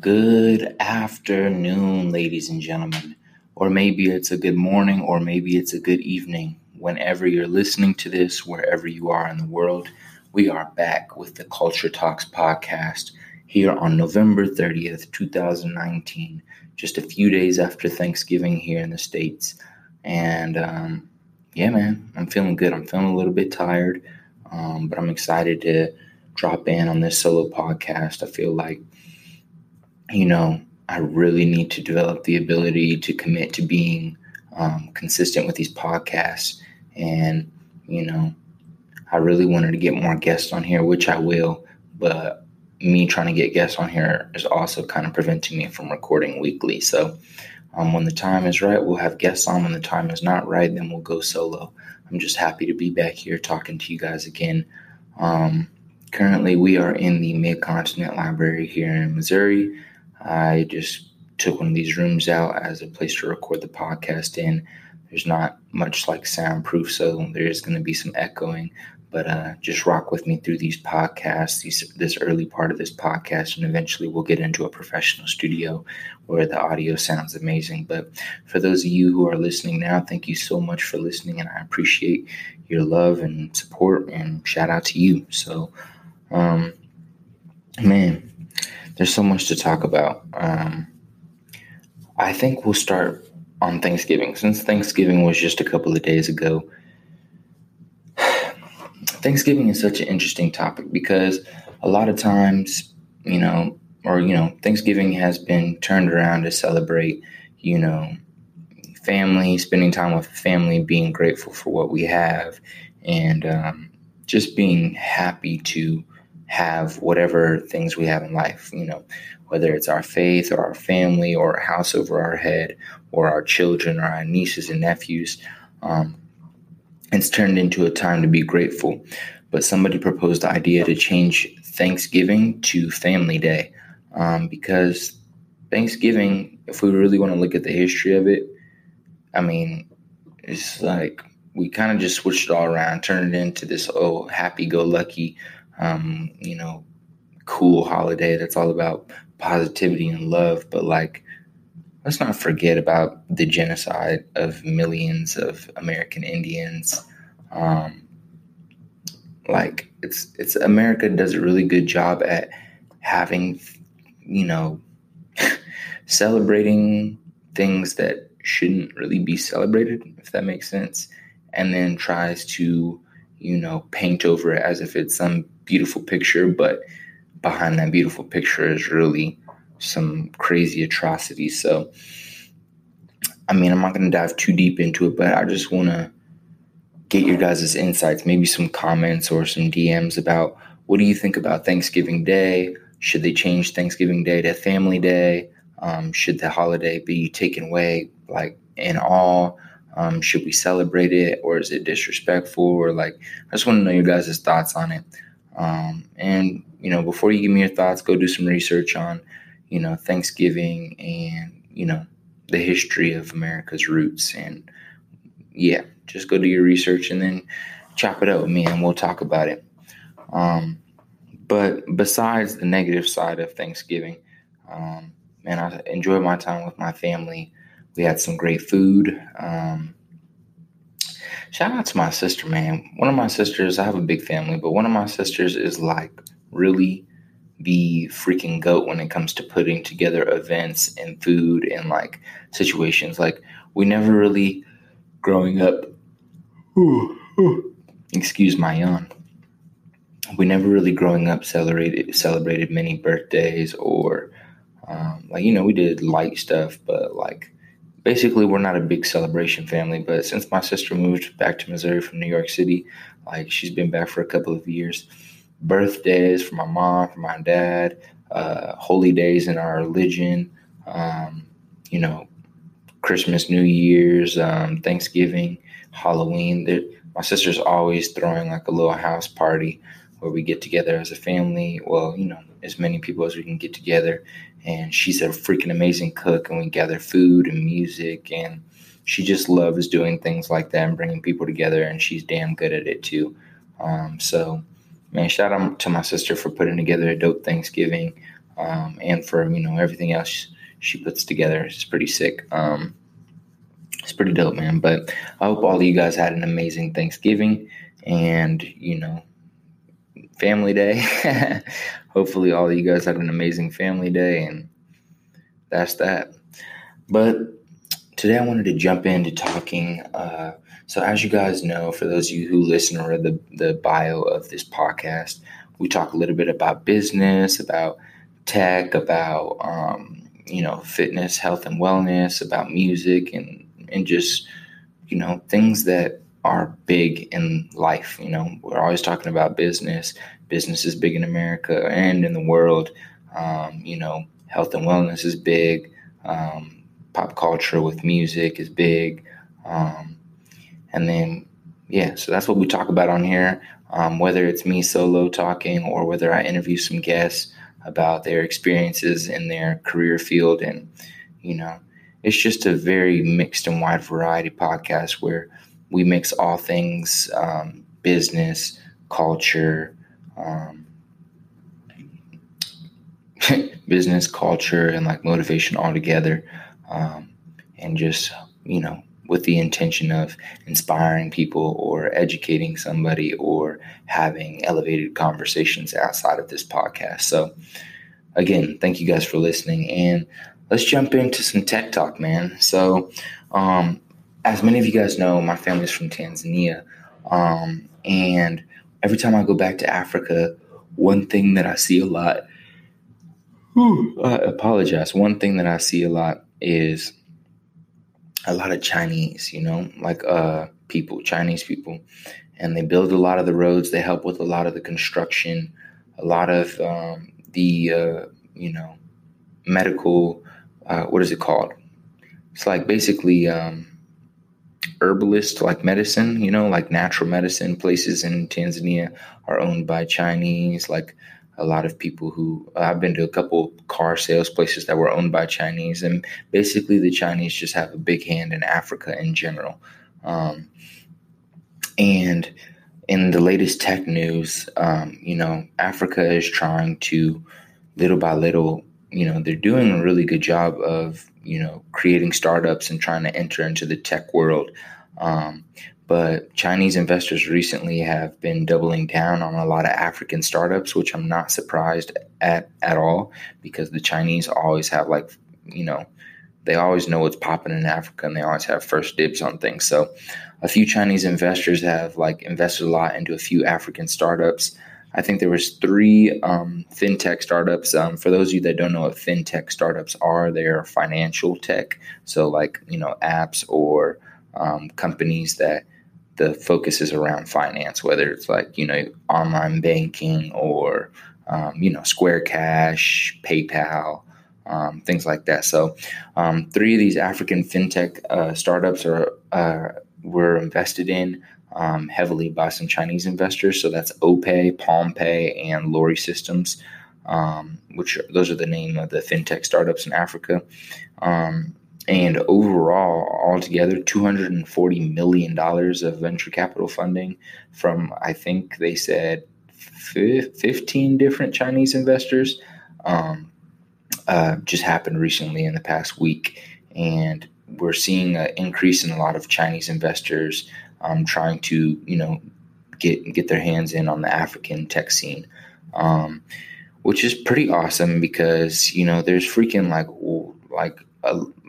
Good afternoon, ladies and gentlemen. Or maybe it's a good morning, or maybe it's a good evening. Whenever you're listening to this, wherever you are in the world, we are back with the Culture Talks podcast here on November 30th, 2019, just a few days after Thanksgiving here in the States. And um, yeah, man, I'm feeling good. I'm feeling a little bit tired, um, but I'm excited to drop in on this solo podcast. I feel like you know, I really need to develop the ability to commit to being um, consistent with these podcasts. And, you know, I really wanted to get more guests on here, which I will, but me trying to get guests on here is also kind of preventing me from recording weekly. So, um, when the time is right, we'll have guests on. When the time is not right, then we'll go solo. I'm just happy to be back here talking to you guys again. Um, currently, we are in the Mid Continent Library here in Missouri. I just took one of these rooms out as a place to record the podcast in. There's not much like soundproof, so there is going to be some echoing. But uh, just rock with me through these podcasts, these, this early part of this podcast, and eventually we'll get into a professional studio where the audio sounds amazing. But for those of you who are listening now, thank you so much for listening, and I appreciate your love and support. And shout out to you. So, um, man, there's so much to talk about. Um, I think we'll start on Thanksgiving. Since Thanksgiving was just a couple of days ago, Thanksgiving is such an interesting topic because a lot of times, you know, or, you know, Thanksgiving has been turned around to celebrate, you know, family, spending time with family, being grateful for what we have, and um, just being happy to have whatever things we have in life, you know, whether it's our faith or our family or a house over our head or our children or our nieces and nephews. Um, it's turned into a time to be grateful. But somebody proposed the idea to change Thanksgiving to Family Day um, because Thanksgiving, if we really want to look at the history of it, I mean, it's like we kind of just switched it all around, turned it into this oh happy go lucky um, you know, cool holiday that's all about positivity and love. But like, let's not forget about the genocide of millions of American Indians. Um, like, it's it's America does a really good job at having, you know, celebrating things that shouldn't really be celebrated, if that makes sense, and then tries to, you know, paint over it as if it's some beautiful picture, but behind that beautiful picture is really some crazy atrocities. So, I mean, I'm not going to dive too deep into it, but I just want to get your guys' insights, maybe some comments or some DMs about what do you think about Thanksgiving Day? Should they change Thanksgiving Day to Family Day? Um, should the holiday be taken away, like in all? Um, should we celebrate it, or is it disrespectful? Or like, I just want to know your guys' thoughts on it. Um, and you know, before you give me your thoughts, go do some research on, you know, Thanksgiving and you know the history of America's roots. And yeah, just go do your research and then chop it up with me, and we'll talk about it. Um, but besides the negative side of Thanksgiving, um, man, I enjoyed my time with my family. We had some great food. Um, Shout out to my sister, man. One of my sisters, I have a big family, but one of my sisters is like really the freaking goat when it comes to putting together events and food and like situations. Like we never really growing up. Ooh, ooh, excuse my yawn. We never really growing up celebrated celebrated many birthdays or um, like you know we did light stuff, but like basically we're not a big celebration family but since my sister moved back to missouri from new york city like she's been back for a couple of years birthdays for my mom for my dad uh, holy days in our religion um, you know christmas new year's um, thanksgiving halloween They're, my sister's always throwing like a little house party where we get together as a family. Well, you know, as many people as we can get together. And she's a freaking amazing cook, and we gather food and music, and she just loves doing things like that and bringing people together, and she's damn good at it too. Um, so, man, shout out to my sister for putting together a dope Thanksgiving, um, and for you know everything else she puts together. It's pretty sick. Um, it's pretty dope, man. But I hope all of you guys had an amazing Thanksgiving, and you know family day. Hopefully, all of you guys had an amazing family day, and that's that. But today, I wanted to jump into talking. Uh, so, as you guys know, for those of you who listen or the, the bio of this podcast, we talk a little bit about business, about tech, about um, you know fitness, health, and wellness, about music, and and just you know things that are big in life. You know, we're always talking about business. Business is big in America and in the world. Um, you know, health and wellness is big. Um, pop culture with music is big. Um, and then, yeah, so that's what we talk about on here. Um, whether it's me solo talking or whether I interview some guests about their experiences in their career field. And, you know, it's just a very mixed and wide variety podcast where we mix all things um, business, culture, um, business, culture, and like motivation all together. Um, and just, you know, with the intention of inspiring people or educating somebody or having elevated conversations outside of this podcast. So, again, thank you guys for listening. And let's jump into some tech talk, man. So, um, as many of you guys know, my family's from Tanzania. Um, and every time I go back to Africa, one thing that I see a lot, whew, I apologize, one thing that I see a lot is a lot of Chinese, you know, like uh, people, Chinese people. And they build a lot of the roads, they help with a lot of the construction, a lot of um, the, uh, you know, medical, uh, what is it called? It's like basically, um, herbalist like medicine, you know, like natural medicine places in Tanzania are owned by Chinese. Like a lot of people who I've been to a couple car sales places that were owned by Chinese, and basically the Chinese just have a big hand in Africa in general. Um, and in the latest tech news, um, you know, Africa is trying to little by little, you know, they're doing a really good job of you know, creating startups and trying to enter into the tech world. Um, but Chinese investors recently have been doubling down on a lot of African startups, which I'm not surprised at at all because the Chinese always have like, you know, they always know what's popping in Africa and they always have first dibs on things. So a few Chinese investors have like invested a lot into a few African startups. I think there was three um, fintech startups. Um, for those of you that don't know what fintech startups are, they're financial tech. So like you know apps or um, companies that the focus is around finance, whether it's like you know online banking or um, you know Square Cash, PayPal. Um, things like that. So, um, three of these African fintech uh, startups are uh, were invested in um, heavily by some Chinese investors. So that's OPay, PalmPay, and Lori Systems, um, which are, those are the name of the fintech startups in Africa. Um, and overall, altogether, $240 million of venture capital funding from, I think they said, 15 different Chinese investors um, uh, just happened recently in the past week. And we're seeing an increase in a lot of Chinese investors um, trying to you know get get their hands in on the African tech scene, um, which is pretty awesome because you know there's freaking like like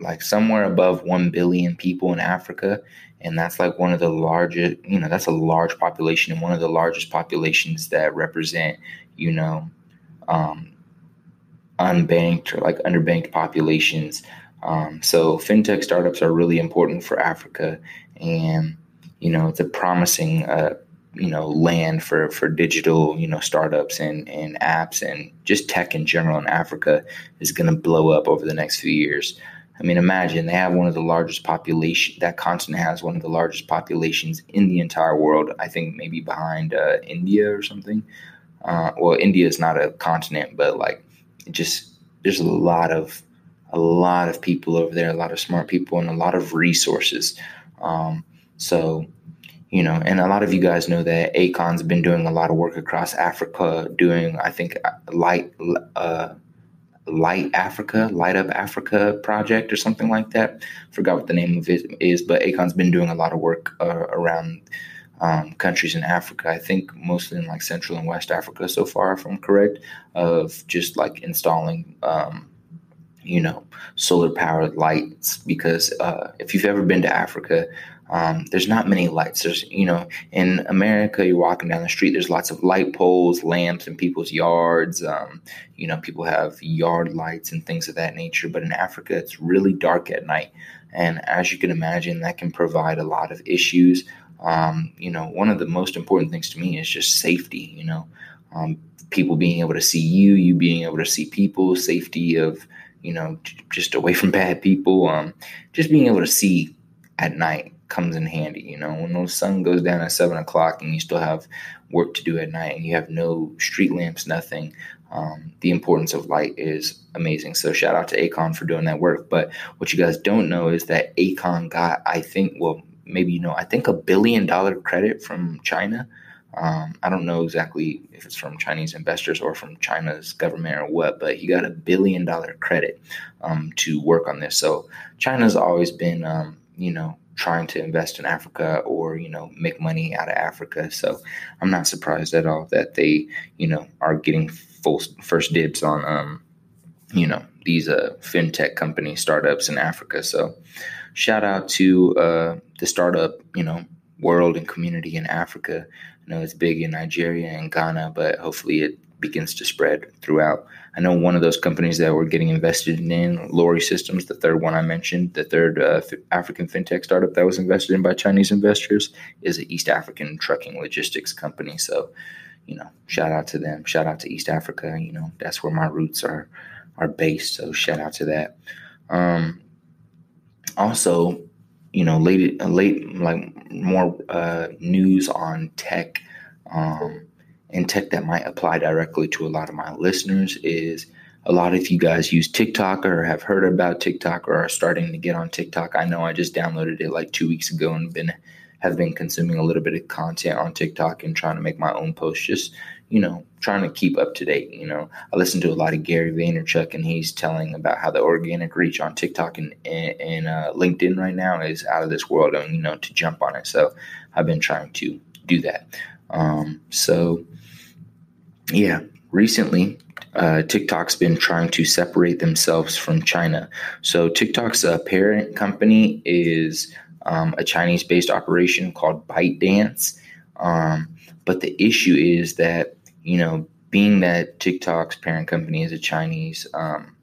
like somewhere above one billion people in Africa, and that's like one of the largest you know that's a large population and one of the largest populations that represent you know um, unbanked or like underbanked populations. Um, so fintech startups are really important for Africa, and you know, it's a promising, uh, you know, land for, for digital, you know, startups and, and apps and just tech in general in Africa is going to blow up over the next few years. I mean, imagine they have one of the largest population. That continent has one of the largest populations in the entire world. I think maybe behind uh, India or something. Uh, well, India is not a continent, but like just there's a lot of a lot of people over there, a lot of smart people, and a lot of resources. Um, so, you know, and a lot of you guys know that Akon's been doing a lot of work across Africa, doing I think light uh, Light Africa, Light Up Africa project or something like that. Forgot what the name of it is, but Akon's been doing a lot of work uh, around um, countries in Africa. I think mostly in like Central and West Africa so far, if I'm correct, of just like installing, um, you know, solar powered lights. Because uh, if you've ever been to Africa, um, there's not many lights. There's, you know, in America, you're walking down the street, there's lots of light poles, lamps in people's yards. Um, you know, people have yard lights and things of that nature. But in Africa, it's really dark at night. And as you can imagine, that can provide a lot of issues. Um, you know, one of the most important things to me is just safety, you know, um, people being able to see you, you being able to see people, safety of, you know, just away from bad people, um, just being able to see at night comes in handy. You know, when the sun goes down at seven o'clock and you still have work to do at night and you have no street lamps, nothing, um, the importance of light is amazing. So shout out to Akon for doing that work. But what you guys don't know is that Akon got, I think, well, maybe you know, I think a billion dollar credit from China. Um, I don't know exactly if it's from Chinese investors or from China's government or what, but he got a billion dollar credit um, to work on this. So China's always been, um, you know, trying to invest in Africa or you know make money out of Africa. So I'm not surprised at all that they you know are getting full first dibs on um, you know these uh, fintech company startups in Africa. So shout out to uh, the startup you know world and community in Africa. I know it's big in Nigeria and Ghana, but hopefully it begins to spread throughout. I know one of those companies that we're getting invested in, Lori Systems, the third one I mentioned, the third uh, African fintech startup that was invested in by Chinese investors, is an East African trucking logistics company. So, you know, shout out to them. Shout out to East Africa. You know, that's where my roots are are based. So shout out to that. Um, also, you know, late, late, like more uh, news on tech. Um, and tech that might apply directly to a lot of my listeners is a lot of you guys use TikTok or have heard about TikTok or are starting to get on TikTok. I know I just downloaded it like two weeks ago and been have been consuming a little bit of content on TikTok and trying to make my own posts, just you know, trying to keep up to date. You know, I listen to a lot of Gary Vaynerchuk and he's telling about how the organic reach on TikTok and and, uh, LinkedIn right now is out of this world, and you know, to jump on it. So I've been trying to do that. Um, so yeah, recently uh, TikTok's been trying to separate themselves from China. So TikTok's uh, parent company is um, a Chinese-based operation called ByteDance. Um, but the issue is that you know, being that TikTok's parent company is a Chinese, um,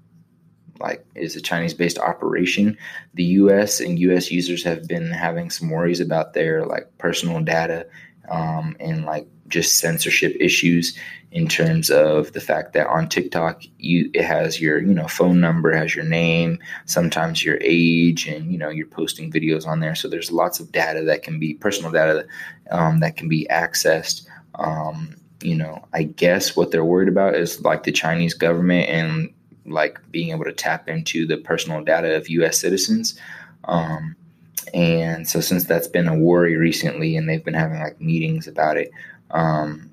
like is a Chinese-based operation, the U.S. and U.S. users have been having some worries about their like personal data um, and like just censorship issues in terms of the fact that on TikTok you it has your you know phone number, has your name, sometimes your age, and you know you're posting videos on there. So there's lots of data that can be personal data um, that can be accessed. Um, you know, I guess what they're worried about is like the Chinese government and like being able to tap into the personal data of U.S. citizens. Um, and so since that's been a worry recently, and they've been having like meetings about it, um,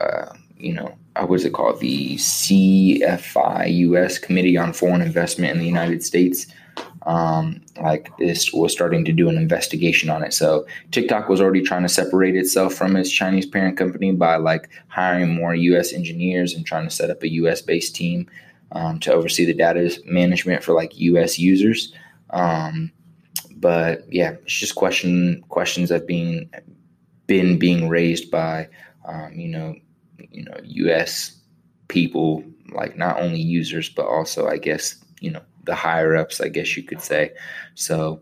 uh, you know, uh, what is it called? The CFI U.S. Committee on Foreign Investment in the United States. Um, like this was starting to do an investigation on it. So TikTok was already trying to separate itself from its Chinese parent company by like hiring more U.S. engineers and trying to set up a U.S. based team um, to oversee the data management for like U.S. users. Um, but yeah, it's just question questions that being been being raised by um, you know you know U.S. people, like not only users but also I guess you know the higher ups, I guess you could say. So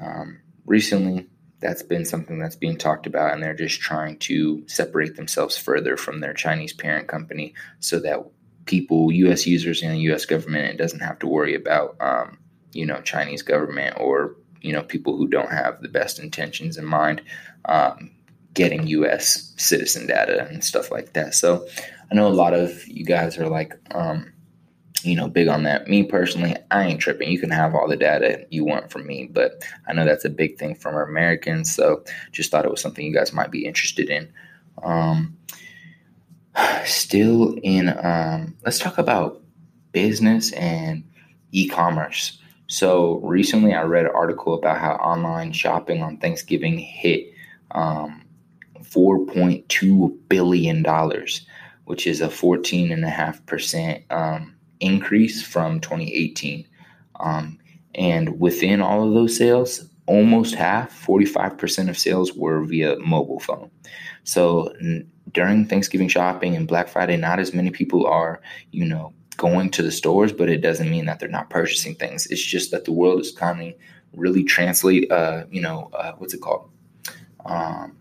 um, recently, that's been something that's being talked about, and they're just trying to separate themselves further from their Chinese parent company so that people, U.S. users, and the U.S. government, it doesn't have to worry about um, you know Chinese government or you know people who don't have the best intentions in mind um, getting US citizen data and stuff like that. So I know a lot of you guys are like, um, you know, big on that. Me personally, I ain't tripping. You can have all the data you want from me, but I know that's a big thing from Americans. So just thought it was something you guys might be interested in. Um, still in, um, let's talk about business and e commerce. So recently I read an article about how online shopping on Thanksgiving hit um, $4.2 billion, which is a 14.5% um, increase from 2018. Um, and within all of those sales, almost half, 45% of sales were via mobile phone. So n- during Thanksgiving shopping and Black Friday, not as many people are, you know, going to the stores, but it doesn't mean that they're not purchasing things. It's just that the world is of really translate, uh, you know, uh, what's it called? Um,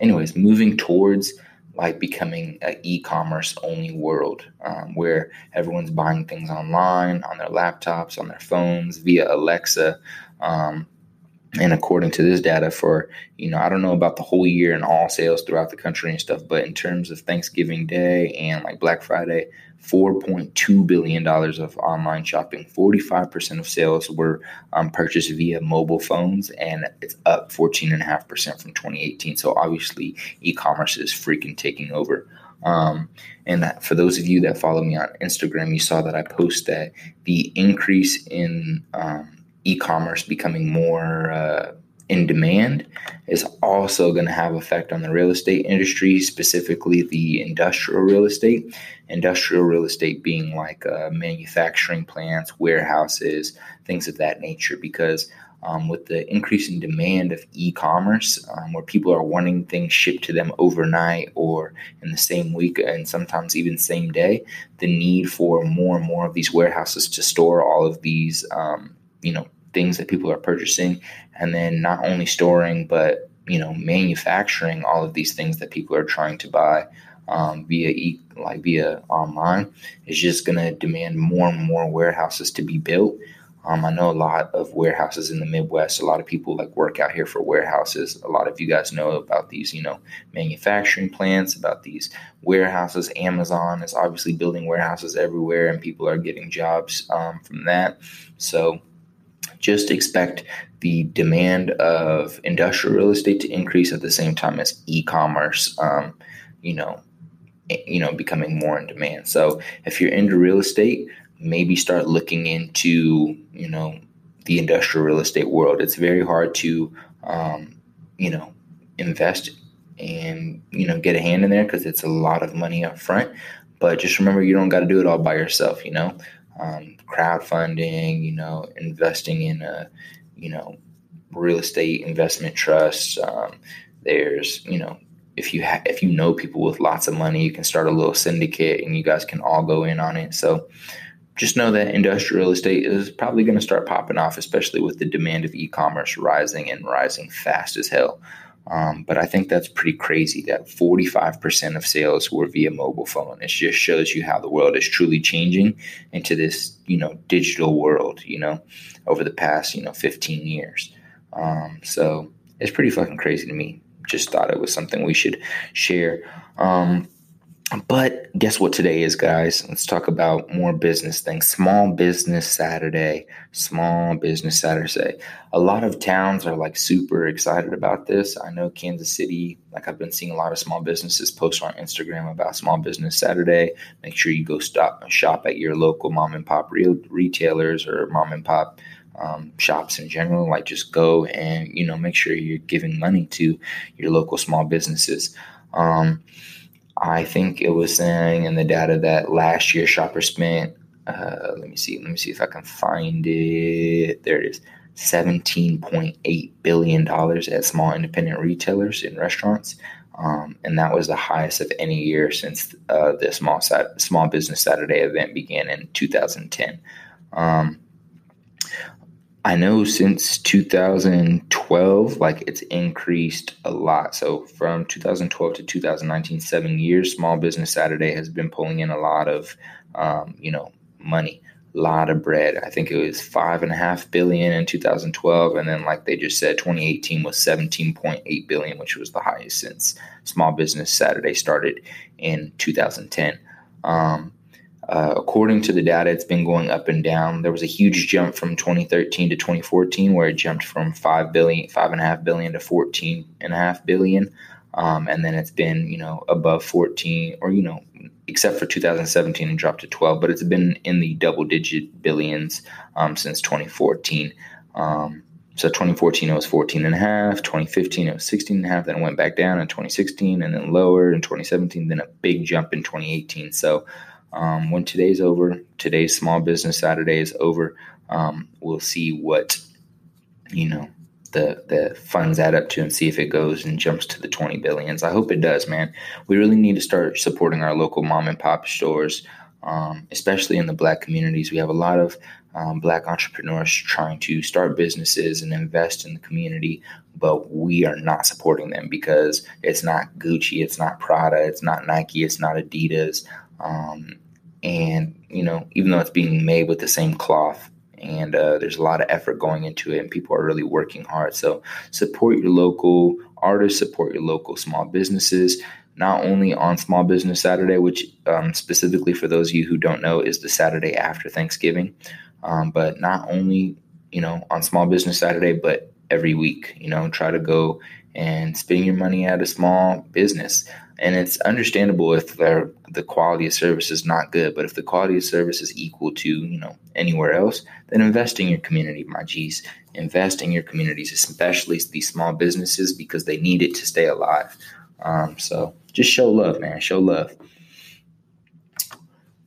anyways, moving towards like becoming an e-commerce only world um, where everyone's buying things online on their laptops on their phones via alexa um, and according to this data for you know i don't know about the whole year and all sales throughout the country and stuff but in terms of thanksgiving day and like black friday $4.2 billion of online shopping. 45% of sales were um, purchased via mobile phones and it's up 14.5% from 2018 so obviously e-commerce is freaking taking over. Um, and for those of you that follow me on instagram you saw that i post that the increase in um, e-commerce becoming more uh, in demand is also going to have effect on the real estate industry specifically the industrial real estate. Industrial real estate being like uh, manufacturing plants warehouses things of that nature because um, with the increasing demand of e-commerce um, where people are wanting things shipped to them overnight or in the same week and sometimes even same day the need for more and more of these warehouses to store all of these um, you know things that people are purchasing and then not only storing but you know manufacturing all of these things that people are trying to buy um, via e- like via online is just going to demand more and more warehouses to be built um, I know a lot of warehouses in the Midwest. A lot of people like work out here for warehouses. A lot of you guys know about these, you know, manufacturing plants, about these warehouses. Amazon is obviously building warehouses everywhere, and people are getting jobs um, from that. So just expect the demand of industrial real estate to increase at the same time as e-commerce, um, you know, you know, becoming more in demand. So if you're into real estate, maybe start looking into, you know, the industrial real estate world. It's very hard to, um, you know, invest and you know get a hand in there because it's a lot of money up front. But just remember, you don't got to do it all by yourself. You know, um, crowdfunding, you know, investing in a, you know, real estate investment trusts. Um, there's, you know, if you ha- if you know people with lots of money, you can start a little syndicate, and you guys can all go in on it. So, just know that industrial estate is probably going to start popping off, especially with the demand of e-commerce rising and rising fast as hell. Um, but I think that's pretty crazy that 45% of sales were via mobile phone. It just shows you how the world is truly changing into this, you know, digital world, you know, over the past, you know, 15 years. Um, so it's pretty fucking crazy to me. Just thought it was something we should share. Um, but guess what today is, guys? Let's talk about more business things. Small Business Saturday. Small Business Saturday. A lot of towns are like super excited about this. I know Kansas City, like I've been seeing a lot of small businesses post on Instagram about Small Business Saturday. Make sure you go stop shop at your local mom and pop real retailers or mom and pop um, shops in general. Like just go and you know make sure you're giving money to your local small businesses. Um, I think it was saying in the data that last year shoppers spent. Uh, let me see. Let me see if I can find it. There it is. $17.8 billion at small independent retailers and restaurants. Um, and that was the highest of any year since uh, the small small business Saturday event began in 2010. Um, I know since 2012, like it's increased a lot. So from 2012 to 2019, seven years, Small Business Saturday has been pulling in a lot of, um, you know, money, a lot of bread. I think it was five and a half billion in 2012, and then like they just said, 2018 was 17.8 billion, which was the highest since Small Business Saturday started in 2010. Um, uh, according to the data, it's been going up and down. There was a huge jump from 2013 to 2014, where it jumped from five billion, five and a half billion to 14 and a half billion, um, and then it's been you know above 14, or you know except for 2017 and dropped to 12, but it's been in the double digit billions um, since 2014. Um, so 2014 it was 14 and a half, 2015 it was 16 and a half, then it went back down in 2016 and then lower in 2017, then a big jump in 2018. So um, when today's over, today's Small Business Saturday is over, um, we'll see what you know the the funds add up to and see if it goes and jumps to the 20 billions. I hope it does, man. We really need to start supporting our local mom and pop stores, um, especially in the black communities. We have a lot of um, black entrepreneurs trying to start businesses and invest in the community, but we are not supporting them because it's not Gucci, it's not Prada, it's not Nike, it's not Adidas. Um, and you know even though it's being made with the same cloth and uh, there's a lot of effort going into it and people are really working hard. So support your local artists support your local small businesses not only on small business saturday which um, specifically for those of you who don't know is the saturday after thanksgiving um, but not only you know on small business saturday but every week you know try to go and spend your money at a small business and it's understandable if the quality of service is not good, but if the quality of service is equal to you know anywhere else, then invest in your community, my G's. Invest in your communities, especially these small businesses, because they need it to stay alive. Um, so just show love, man. Show love.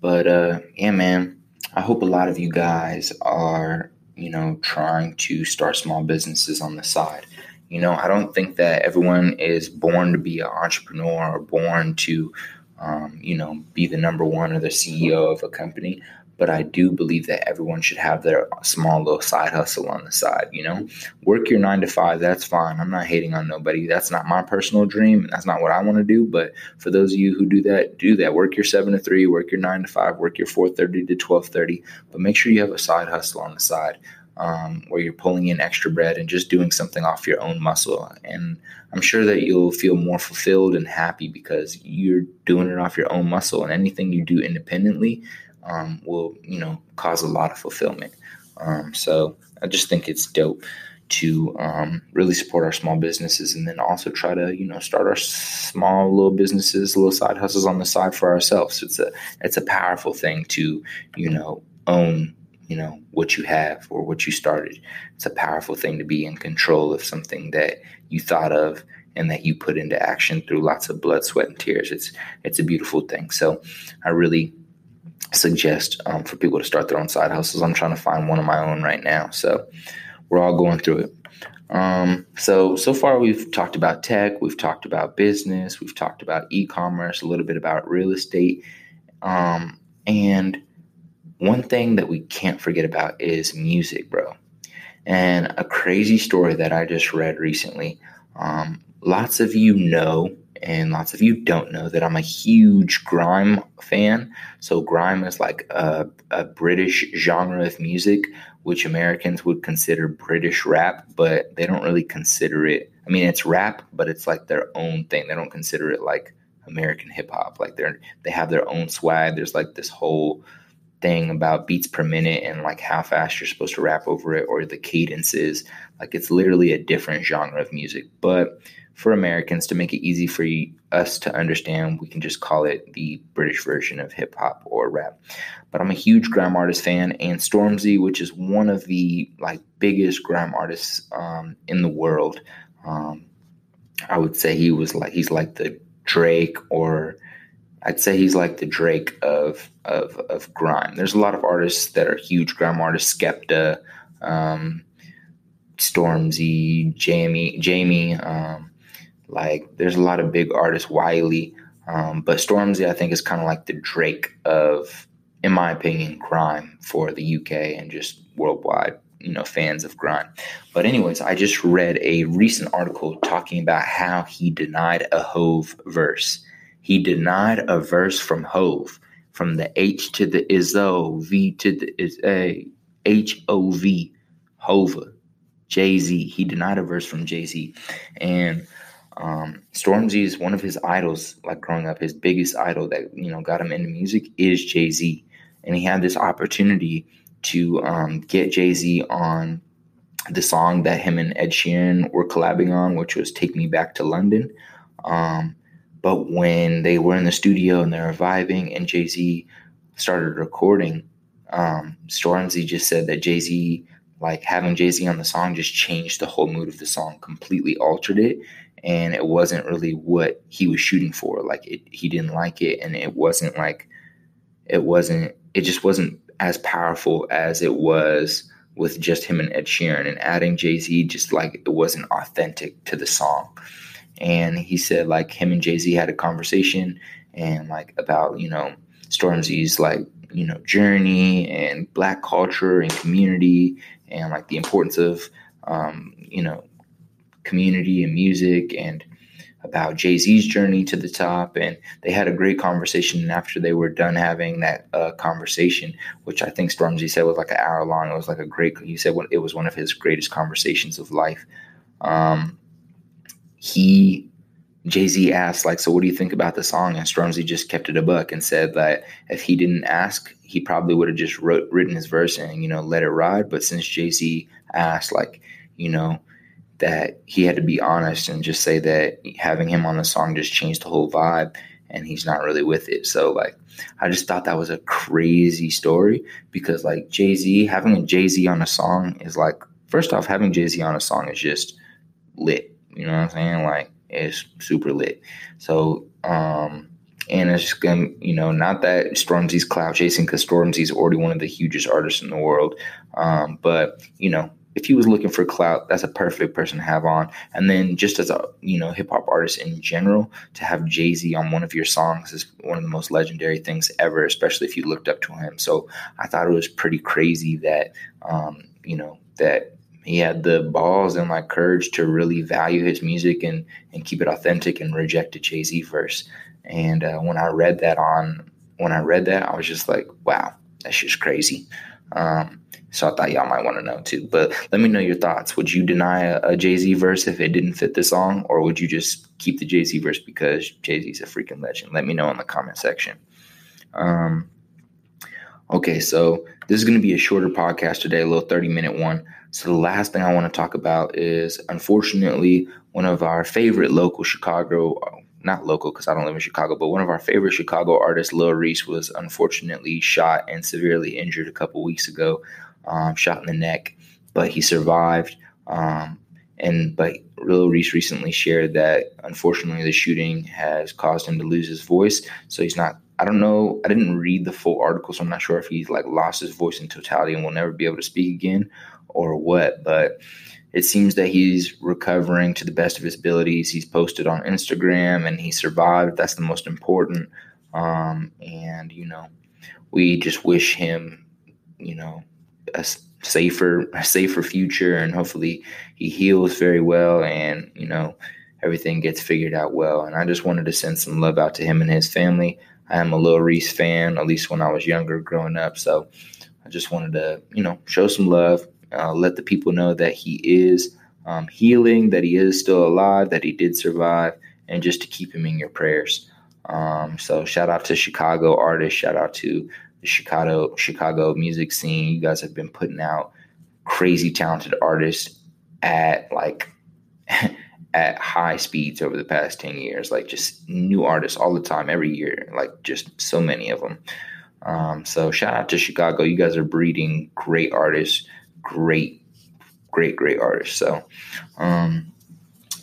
But uh, yeah, man. I hope a lot of you guys are you know trying to start small businesses on the side. You know, I don't think that everyone is born to be an entrepreneur or born to, um, you know, be the number one or the CEO of a company. But I do believe that everyone should have their small little side hustle on the side. You know, work your nine to five. That's fine. I'm not hating on nobody. That's not my personal dream. And That's not what I want to do. But for those of you who do that, do that. Work your seven to three. Work your nine to five. Work your four thirty to twelve thirty. But make sure you have a side hustle on the side um, where you're pulling in extra bread and just doing something off your own muscle. And I'm sure that you'll feel more fulfilled and happy because you're doing it off your own muscle. And anything you do independently um, will, you know, cause a lot of fulfillment. Um, so I just think it's dope to um, really support our small businesses and then also try to you know start our small little businesses little side hustles on the side for ourselves it's a it's a powerful thing to you know own you know what you have or what you started. It's a powerful thing to be in control of something that you thought of and that you put into action through lots of blood sweat and tears. It's it's a beautiful thing. So i really suggest um, for people to start their own side hustles. I'm trying to find one of my own right now. So we're all going through it. Um, so so far we've talked about tech we've talked about business we've talked about e-commerce a little bit about real estate. Um, and one thing that we can't forget about is music, bro. And a crazy story that I just read recently. Um, lots of you know, and lots of you don't know that I'm a huge grime fan. So, grime is like a, a British genre of music, which Americans would consider British rap, but they don't really consider it. I mean, it's rap, but it's like their own thing. They don't consider it like American hip hop. Like they're they have their own swag. There's like this whole thing about beats per minute and like how fast you're supposed to rap over it or the cadences. Like it's literally a different genre of music. But for Americans, to make it easy for you, us to understand, we can just call it the British version of hip hop or rap. But I'm a huge grime artist fan, and Stormzy, which is one of the like biggest grime artists um, in the world, um, I would say he was like he's like the Drake or I'd say he's like the Drake of of of grime. There's a lot of artists that are huge grime artists, Skepta, um, Stormzy, JME, JME. Um, like there's a lot of big artists, Wiley, um, but Stormzy I think is kind of like the Drake of, in my opinion, grime for the UK and just worldwide. You know, fans of grime. But anyways, I just read a recent article talking about how he denied a Hov verse he denied a verse from Hov from the H to the Izzo, V to the is A, H O V, Hova, Jay Z. He denied a verse from Jay Z, and um, Stormzy is one of his idols. Like growing up, his biggest idol that you know got him into music is Jay Z, and he had this opportunity to um, get Jay Z on the song that him and Ed Sheeran were collabing on, which was "Take Me Back to London." Um, but when they were in the studio and they're vibing, and Jay Z started recording, um, Stormzy just said that Jay Z, like having Jay Z on the song, just changed the whole mood of the song, completely altered it, and it wasn't really what he was shooting for. Like it, he didn't like it, and it wasn't like it wasn't. It just wasn't as powerful as it was with just him and Ed Sheeran, and adding Jay Z just like it wasn't authentic to the song. And he said like him and Jay Z had a conversation and like about you know Stormzy's like you know journey and black culture and community and like the importance of um, you know community and music and about Jay Z's journey to the top. And they had a great conversation. And after they were done having that uh, conversation, which I think Stormzy said was like an hour long, it was like a great, he said it was one of his greatest conversations of life. Um, he, Jay Z asked, like, so what do you think about the song? And Stormzy just kept it a buck and said that if he didn't ask, he probably would have just wrote, written his verse and, you know, let it ride. But since Jay Z asked, like, you know, that he had to be honest and just say that having him on the song just changed the whole vibe and he's not really with it. So like I just thought that was a crazy story because like Jay-Z having a Jay-Z on a song is like first off having Jay-Z on a song is just lit. You know what I'm saying? Like it's super lit. So um and it's gonna, you know, not that Stormzy's cloud chasing because Stormzy's already one of the hugest artists in the world. Um, but you know, if he was looking for clout, that's a perfect person to have on. And then just as a you know hip hop artist in general, to have Jay Z on one of your songs is one of the most legendary things ever, especially if you looked up to him. So I thought it was pretty crazy that um, you know that he had the balls and like courage to really value his music and and keep it authentic and reject a Jay Z verse. And uh, when I read that on when I read that, I was just like, wow, that's just crazy. Um, so I thought y'all might want to know too. But let me know your thoughts. Would you deny a, a Jay Z verse if it didn't fit the song, or would you just keep the Jay Z verse because Jay Z is a freaking legend? Let me know in the comment section. Um, okay, so this is going to be a shorter podcast today, a little 30 minute one. So the last thing I want to talk about is unfortunately one of our favorite local Chicago not local because I don't live in Chicago, but one of our favorite Chicago artists, Lil Reese, was unfortunately shot and severely injured a couple weeks ago, um, shot in the neck, but he survived. Um, and but Lil Reese recently shared that unfortunately the shooting has caused him to lose his voice, so he's not. I don't know. I didn't read the full article, so I'm not sure if he's like lost his voice in totality and will never be able to speak again, or what. But it seems that he's recovering to the best of his abilities. He's posted on Instagram and he survived. That's the most important. Um, and, you know, we just wish him, you know, a safer, a safer future. And hopefully he heals very well and, you know, everything gets figured out well. And I just wanted to send some love out to him and his family. I am a Lil Reese fan, at least when I was younger growing up. So I just wanted to, you know, show some love, uh, let the people know that he is um, healing, that he is still alive, that he did survive, and just to keep him in your prayers. Um, so shout out to Chicago artists, shout out to the Chicago Chicago music scene. You guys have been putting out crazy talented artists at like at high speeds over the past 10 years like just new artists all the time every year like just so many of them um, so shout out to chicago you guys are breeding great artists great, great, great artists So, um,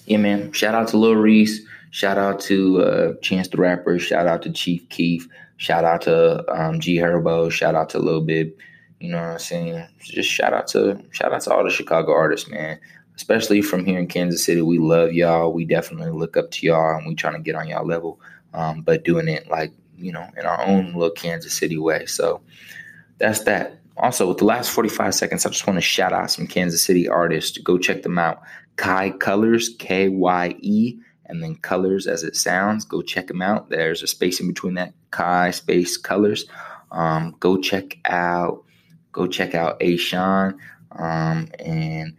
yeah, man. Shout out to Lil Reese. Shout out to uh, Chance the Rapper. Shout out to Chief Keef. Shout out to um, G Herbo. Shout out to Lil Bib. You know what I'm saying? Just shout out to shout out to all the Chicago artists, man. Especially from here in Kansas City, we love y'all. We definitely look up to y'all, and we trying to get on y'all level. Um, but doing it like you know in our own little Kansas City way. So that's that also, with the last 45 seconds, I just want to shout out some Kansas City artists. Go check them out. Kye Colors, K Y E, and then Colors as it sounds. Go check them out. There's a space in between that Kye Space Colors. Um, go check out go check out A Sean um, and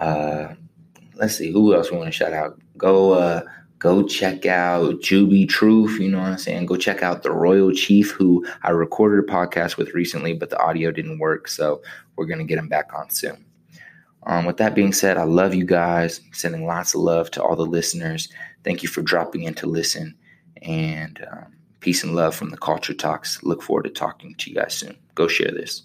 uh, let's see who else we want to shout out. Go uh, go check out Juby Truth. You know what I'm saying? Go check out the Royal Chief, who I recorded a podcast with recently, but the audio didn't work, so we're gonna get him back on soon. Um, with that being said, I love you guys. Sending lots of love to all the listeners. Thank you for dropping in to listen, and um, peace and love from the Culture Talks. Look forward to talking to you guys soon. Go share this.